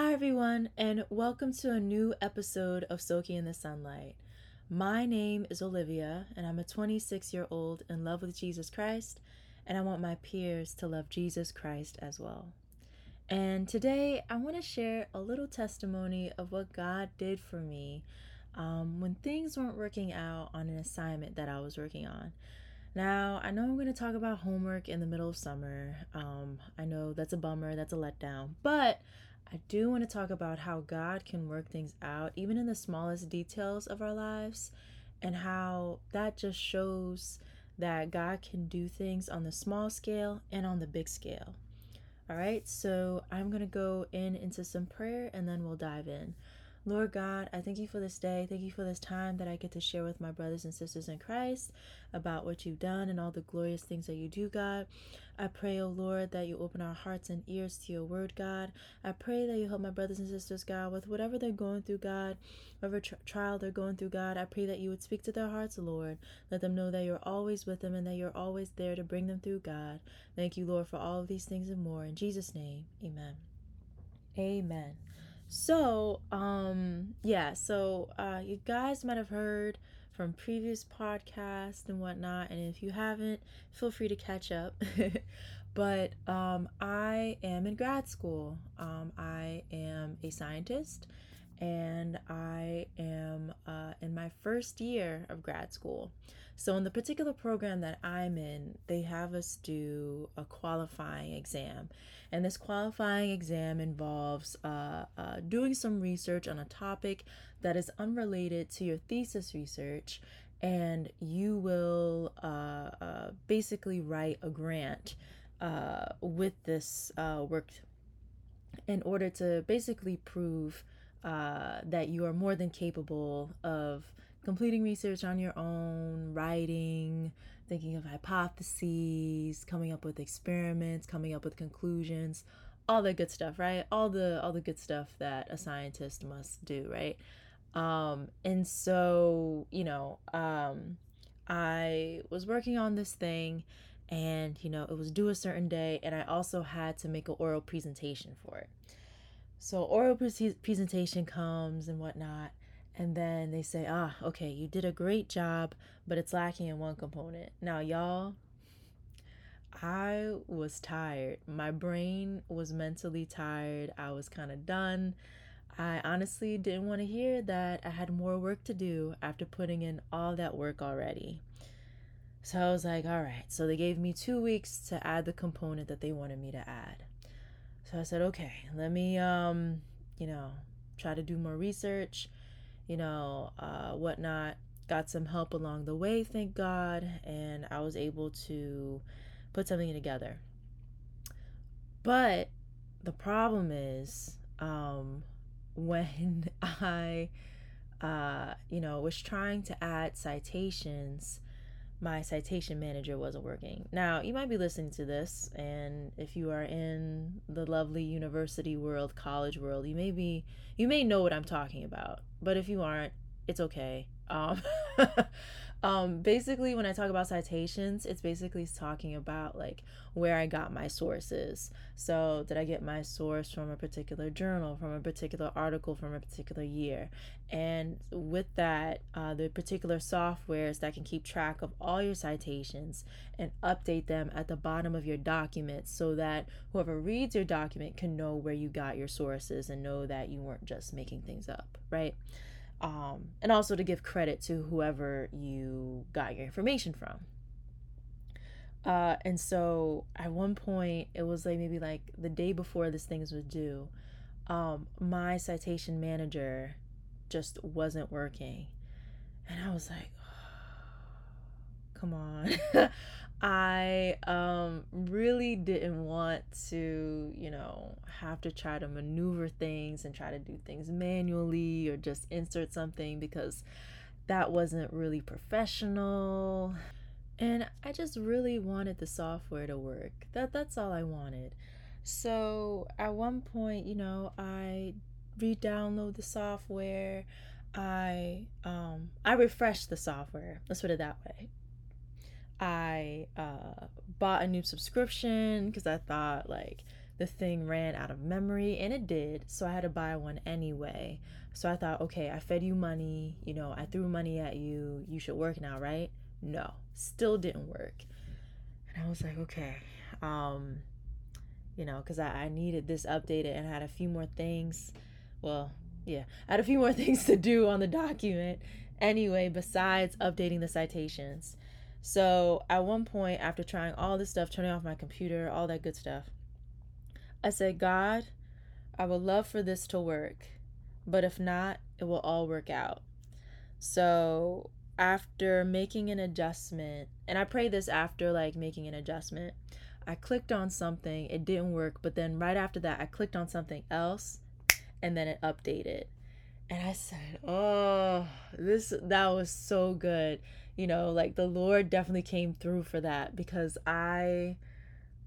Hi, everyone, and welcome to a new episode of Soaking in the Sonlight. My name is Olivia, and I'm a 26 year old in love with Jesus Christ, and I want my peers to love Jesus Christ as well. And today, I want to share a little testimony of what God did for me um, when things weren't working out on an assignment that I was working on. Now, I know I'm going to talk about homework in the middle of summer. Um, I know that's a bummer, that's a letdown, but I do want to talk about how God can work things out, even in the smallest details of our lives, and how that just shows that God can do things on the small scale and on the big scale. All right, so I'm going to go in into some prayer and then we'll dive in. Lord God, I thank you for this day. Thank you for this time that I get to share with my brothers and sisters in Christ about what you've done and all the glorious things that you do, God. I pray, O oh Lord, that you open our hearts and ears to your word, God. I pray that you help my brothers and sisters, God, with whatever they're going through, God, whatever tri- trial they're going through, God. I pray that you would speak to their hearts, Lord. Let them know that you're always with them and that you're always there to bring them through, God. Thank you, Lord, for all of these things and more. In Jesus' name, amen. Amen. So, um, yeah, so uh, you guys might have heard from previous podcasts and whatnot, and if you haven't, feel free to catch up. but um, I am in grad school. Um, I am a scientist, and I am uh, in my first year of grad school. So, in the particular program that I'm in, they have us do a qualifying exam. And this qualifying exam involves uh, uh, doing some research on a topic that is unrelated to your thesis research. And you will uh, uh basically write a grant uh, with this uh, work in order to basically prove that you are more than capable of completing research on your own, writing, thinking of hypotheses, coming up with experiments, coming up with conclusions, all the good stuff, right? All the all the good stuff that a scientist must do, right? Um, and so, you know, um, I was working on this thing and, you know, it was due a certain day and I also had to make an oral presentation for it. So oral pre- presentation comes and whatnot and then they say, ah, okay, you did a great job, but it's lacking in one component. Now, y'all, I was tired. My brain was mentally tired. I was kind of done. I honestly didn't want to hear that I had more work to do after putting in all that work already. So I was like, all right. So they gave me two weeks to add the component that they wanted me to add. So I said, okay, let me, um, you know, try to do more research you know, uh, whatnot. Got some help along the way, thank God, and I was able to put something together. But the problem is um, when I, uh, you know, was trying to add citations my citation manager wasn't working. Now, you might be listening to this, and if you are in the lovely university world, college world, you may be you may know what I'm talking about. But if you aren't, it's okay. Um, um, basically, when I talk about citations, it's basically talking about like where I got my sources. So, did I get my source from a particular journal, from a particular article, from a particular year? And with that, uh, the particular softwares that can keep track of all your citations and update them at the bottom of your document so that whoever reads your document can know where you got your sources and know that you weren't just making things up, right? Um, and also to give credit to whoever you got your information from. Uh, and so at one point, it was like maybe like the day before this thing was due, um, my citation manager just wasn't working. And I was like, oh, come on. I um really didn't want to, you know, have to try to maneuver things and try to do things manually or just insert something because that wasn't really professional. And I just really wanted the software to work. That that's all I wanted. So at one point, you know, I re-download the software. I um I refreshed the software. Let's put it that way. I uh, bought a new subscription because I thought like the thing ran out of memory and it did. So I had to buy one anyway. So I thought, okay, I fed you money, you know, I threw money at you. You should work now, right? No, still didn't work. And I was like, okay, um, you know, because I, I needed this updated and I had a few more things. Well, yeah, I had a few more things to do on the document anyway, besides updating the citations. So at one point, after trying all this stuff, turning off my computer, all that good stuff, I said, God, I would love for this to work, but if not, it will all work out. So after making an adjustment, and I pray this after like making an adjustment, I clicked on something, it didn't work, but then right after that, I clicked on something else and then it updated. And I said, "Oh, this that was so good." You know, like the Lord definitely came through for that because I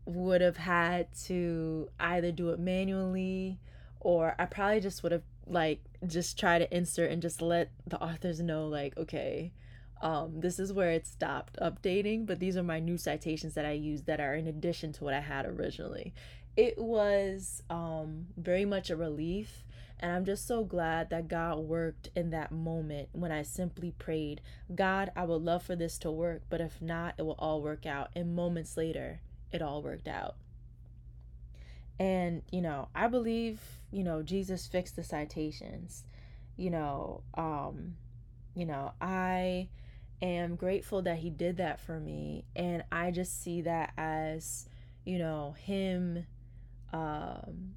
would have had to either do it manually or I probably just would have like just try to insert and just let the authors know like okay um, this is where it stopped updating but these are my new citations that i use that are in addition to what i had originally. It was um, very much a relief and i'm just so glad that god worked in that moment when i simply prayed god i would love for this to work but if not it will all work out and moments later it all worked out. And, you know, I believe, you know, Jesus fixed the citations. You know, um, you know, I am grateful that he did that for me. And I just see that as, you know, him um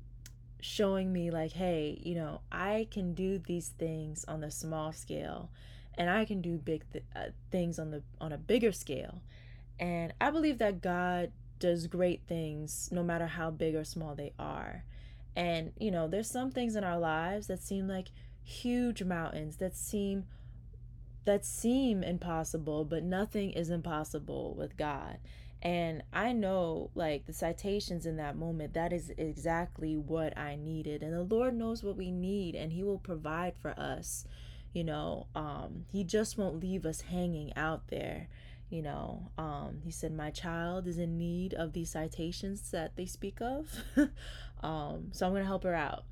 showing me like, hey, you know, I can do these things on the small scale and I can do big th- uh, things on the on a bigger scale. And I believe that God does great things no matter how big or small they are. And, you know, there's some things in our lives that seem like huge mountains that seem that seem impossible, but nothing is impossible with God. And I know, like, the citations in that moment, that is exactly what I needed. And the Lord knows what we need, and He will provide for us. You know, um, He just won't leave us hanging out there you know um, he said my child is in need of these citations that they speak of um, so i'm going to help her out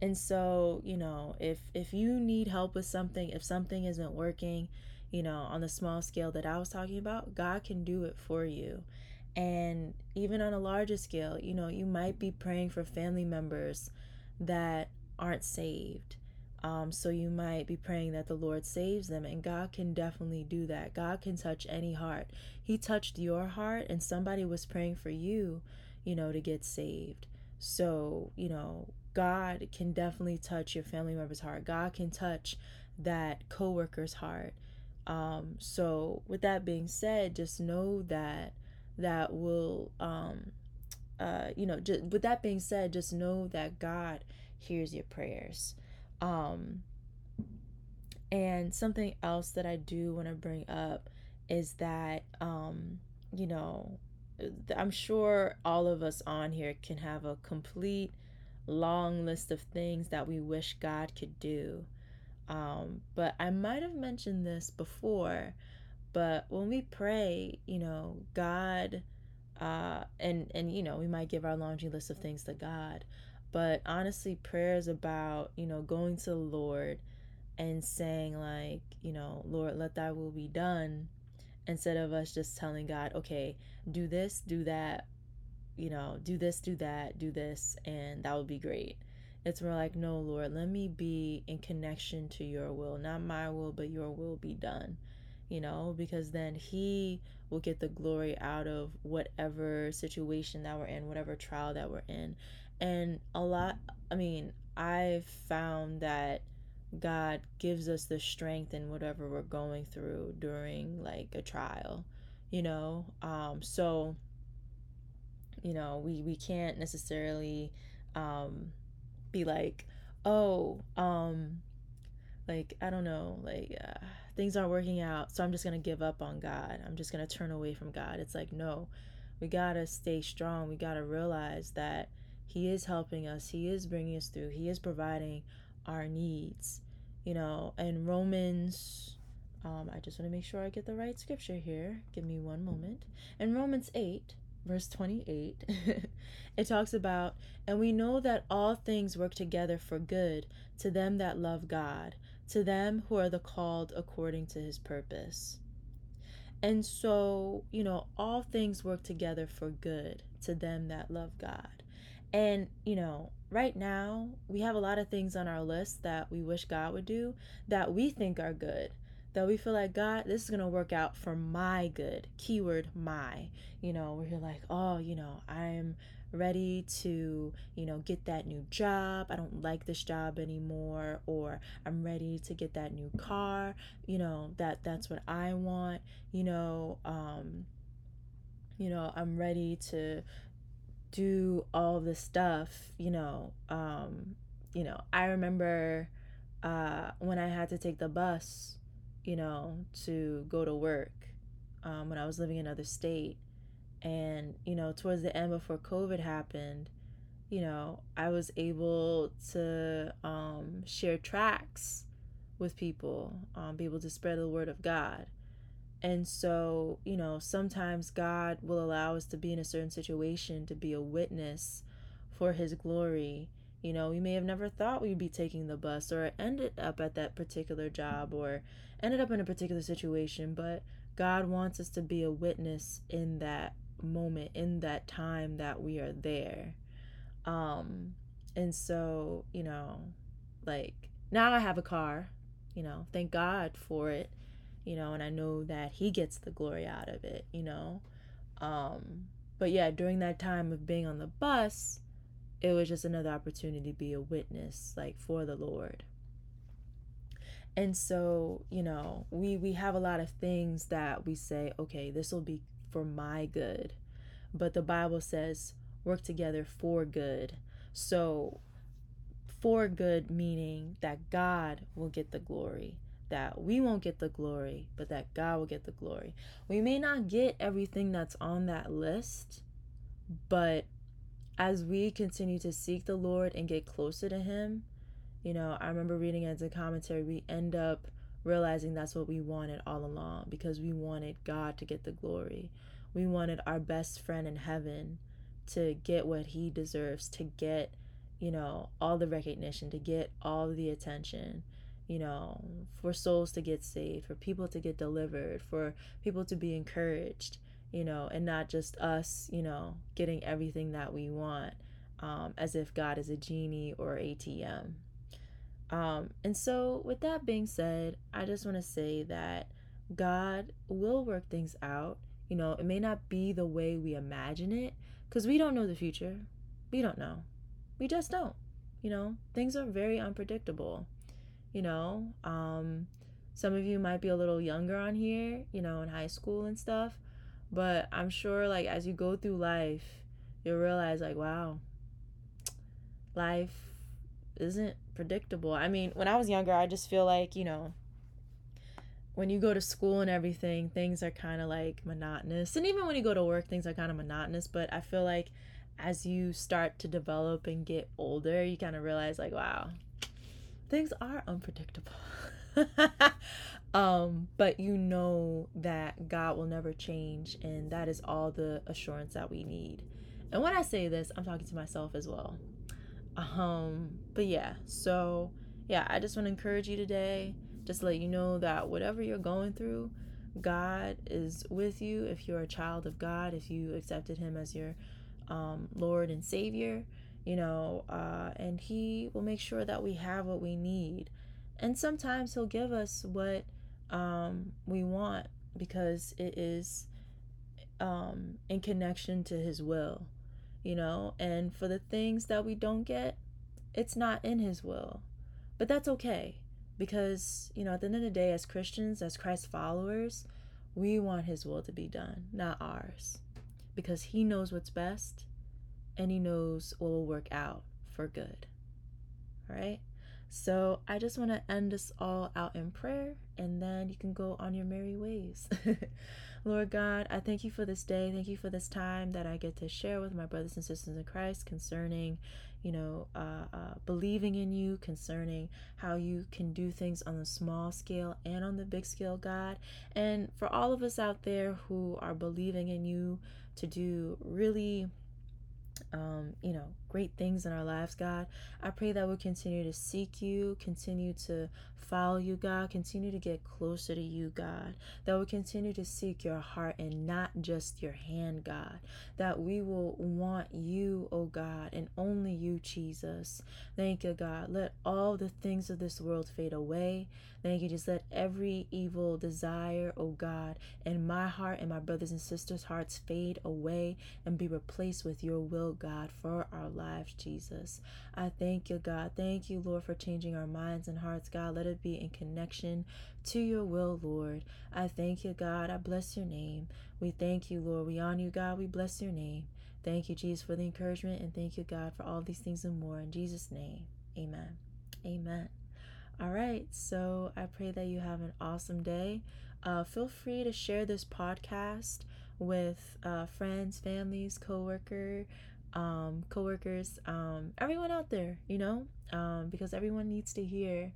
and so you know if if you need help with something if something isn't working you know on the small scale that i was talking about god can do it for you and even on a larger scale you know you might be praying for family members that aren't saved um, so you might be praying that the Lord saves them, and God can definitely do that. God can touch any heart. He touched your heart, and somebody was praying for you, you know, to get saved. So, you know, God can definitely touch your family member's heart. God can touch that coworker's heart. Um, so, with that being said, just know that that will, um, uh, you know, just, with that being said, just know that God hears your prayers. Um, and something else that I do want to bring up is that, um, you know, I'm sure all of us on here can have a complete long list of things that we wish God could do. Um, but I might have mentioned this before, but when we pray, you know, God, uh, and and you know, we might give our laundry list of things to God, but honestly, prayer is about, you know, going to the Lord and saying, like, you know, Lord, let thy will be done, instead of us just telling God, okay, do this, do that, you know, do this, do that, do this, and that would be great. It's more like, no, Lord, let me be in connection to your will. Not my will, but your will be done. You know, because then He will get the glory out of whatever situation that we're in, whatever trial that we're in. And a lot, I mean, I've found that God gives us the strength in whatever we're going through during like a trial, you know? Um, so, you know, we, we can't necessarily um, be like, oh, um, like, I don't know, like, uh, things aren't working out, so I'm just going to give up on God. I'm just going to turn away from God. It's like, no, we got to stay strong. We got to realize that he is helping us, He is bringing us through, He is providing our needs. You know, and Romans, um, I just want to make sure I get the right scripture here. Give me one moment. In Romans 8, verse 28, it talks about, and we know that all things work together for good to them that love God, to them who are the called according to his purpose. And so, you know, all things work together for good to them that love God. And, you know, right now, we have a lot of things on our list that we wish God would do that we think are good that we feel like God, this is gonna work out for my good. Keyword my. You know, where you're like, oh, you know, I'm ready to, you know, get that new job. I don't like this job anymore or I'm ready to get that new car. You know, that that's what I want. You know, um you know, I'm ready to do all this stuff, you know. Um you know, I remember uh when I had to take the bus you know, to go to work um, when I was living in another state. And, you know, towards the end before COVID happened, you know, I was able to um, share tracks with people, um, be able to spread the word of God. And so, you know, sometimes God will allow us to be in a certain situation to be a witness for his glory you know, we may have never thought we'd be taking the bus or ended up at that particular job or ended up in a particular situation, but God wants us to be a witness in that moment, in that time that we are there. Um, and so, you know, like now I have a car, you know, thank God for it, you know, and I know that He gets the glory out of it, you know. Um, but yeah, during that time of being on the bus, it was just another opportunity to be a witness like for the lord. And so you know we we have a lot of things that we say okay this will be for my good. But the bible says work together for good. So for good meaning that god will get the glory that we won't get the glory but that god will get the glory. We may not get everything that's on that list but as we continue to seek the Lord and get closer to Him, you know, I remember reading as a commentary, we end up realizing that's what we wanted all along because we wanted God to get the glory. We wanted our best friend in heaven to get what he deserves, to get, you know, all the recognition, to get all the attention, you know, for souls to get saved, for people to get delivered, for people to be encouraged you know, and not just us, you know, getting everything that we want um, as if God is a genie or ATM. Um, and so, with that being said, I just want to say that God will work things out. You know, it may not be the way we imagine it because we don't know the future. We don't know. We just don't. You know, things are very unpredictable. You know, um, some of you might be a little younger on here, you know, in high school and stuff. But I'm sure, like, as you go through life, you'll realize, like, wow, life isn't predictable. I mean, when I was younger, I just feel like, you know, when you go to school and everything, things are kind of like monotonous. And even when you go to work, things are kind of monotonous. But I feel like as you start to develop and get older, you kind of realize, like, wow, things are unpredictable. um, but you know that God will never change, and that is all the assurance that we need. And when I say this, I'm talking to myself as well. Um, but yeah, so yeah, I just want to encourage you today, just to let you know that whatever you're going through, God is with you. If you're a child of God, if you accepted Him as your um, Lord and Savior, you know, uh, and He will make sure that we have what we need and sometimes he'll give us what um, we want because it is um, in connection to his will you know? And for the things that we don't get it's not in his will. But that's okay because you know at the end of the day as christians as christ followers we want his will to be done not ours. Because he knows what's best and he knows what will work out for good. All right So I just want to end us all out in prayer and then you can go on your merry ways. Lord God, I thank you for this day. Thank you for this time that I get to share with my brothers and sisters in Christ concerning, you know, uh, uh, believing in you, concerning how you can do things on the small scale and on the big scale, God. And for all of us out there who are believing in you to do really um, you know, great things in our lives, God. I pray that we'll continue to seek you, continue to follow you, God, continue to get closer to you, God. That we'll continue to seek your heart and not just your hand, God. That we will want you, oh God, and only you, Jesus. Thank you, God. Let all the things of this world fade away. Thank you. Just let every evil desire, oh God, in my heart and my brothers and sisters' hearts fade away and be replaced with your will, God, for our lives, Jesus. I thank you, God. Thank you, Lord, for changing our minds and hearts, God. Let it be in connection to your will, Lord. I thank you, God. I bless your name. We thank you, Lord. We honor you, God. We bless your name. Thank you, Jesus, for the encouragement, and thank you, God, for all these things and more. In Jesus' name, amen. Amen. All right, so I pray that you have an awesome day. Uh, feel free to share this podcast with uh, friends, families, coworker, um, coworkers, um, everyone out there. You know, um, because everyone needs to hear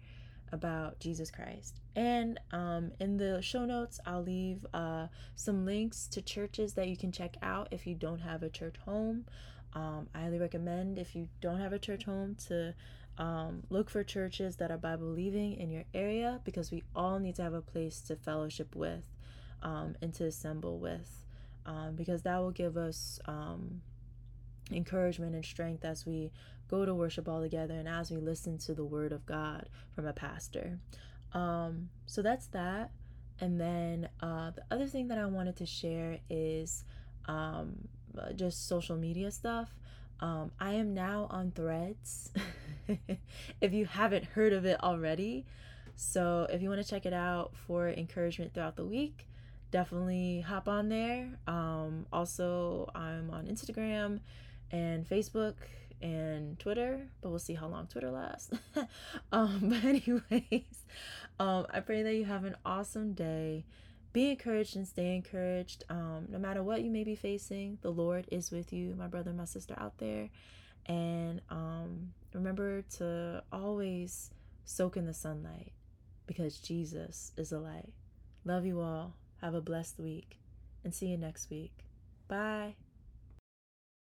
about Jesus Christ. And um, in the show notes, I'll leave uh, some links to churches that you can check out if you don't have a church home. Um, I highly recommend if you don't have a church home to um, look for churches that are Bible believing in your area because we all need to have a place to fellowship with um, and to assemble with um, because that will give us um, encouragement and strength as we go to worship all together and as we listen to the word of God from a pastor. Um, so that's that. And then uh, the other thing that I wanted to share is um, just social media stuff. Um, I am now on Threads. if you haven't heard of it already. So if you want to check it out for encouragement throughout the week, definitely hop on there. Um, also, I'm on Instagram and Facebook and Twitter, but we'll see how long Twitter lasts. um, but anyways, um, I pray that you have an awesome day. Be encouraged and stay encouraged. Um, no matter what you may be facing, the Lord is with you, my brother, my sister out there. And um, remember to always soak in the sonlight because Jesus is the light. Love you all. Have a blessed week and see you next week. Bye.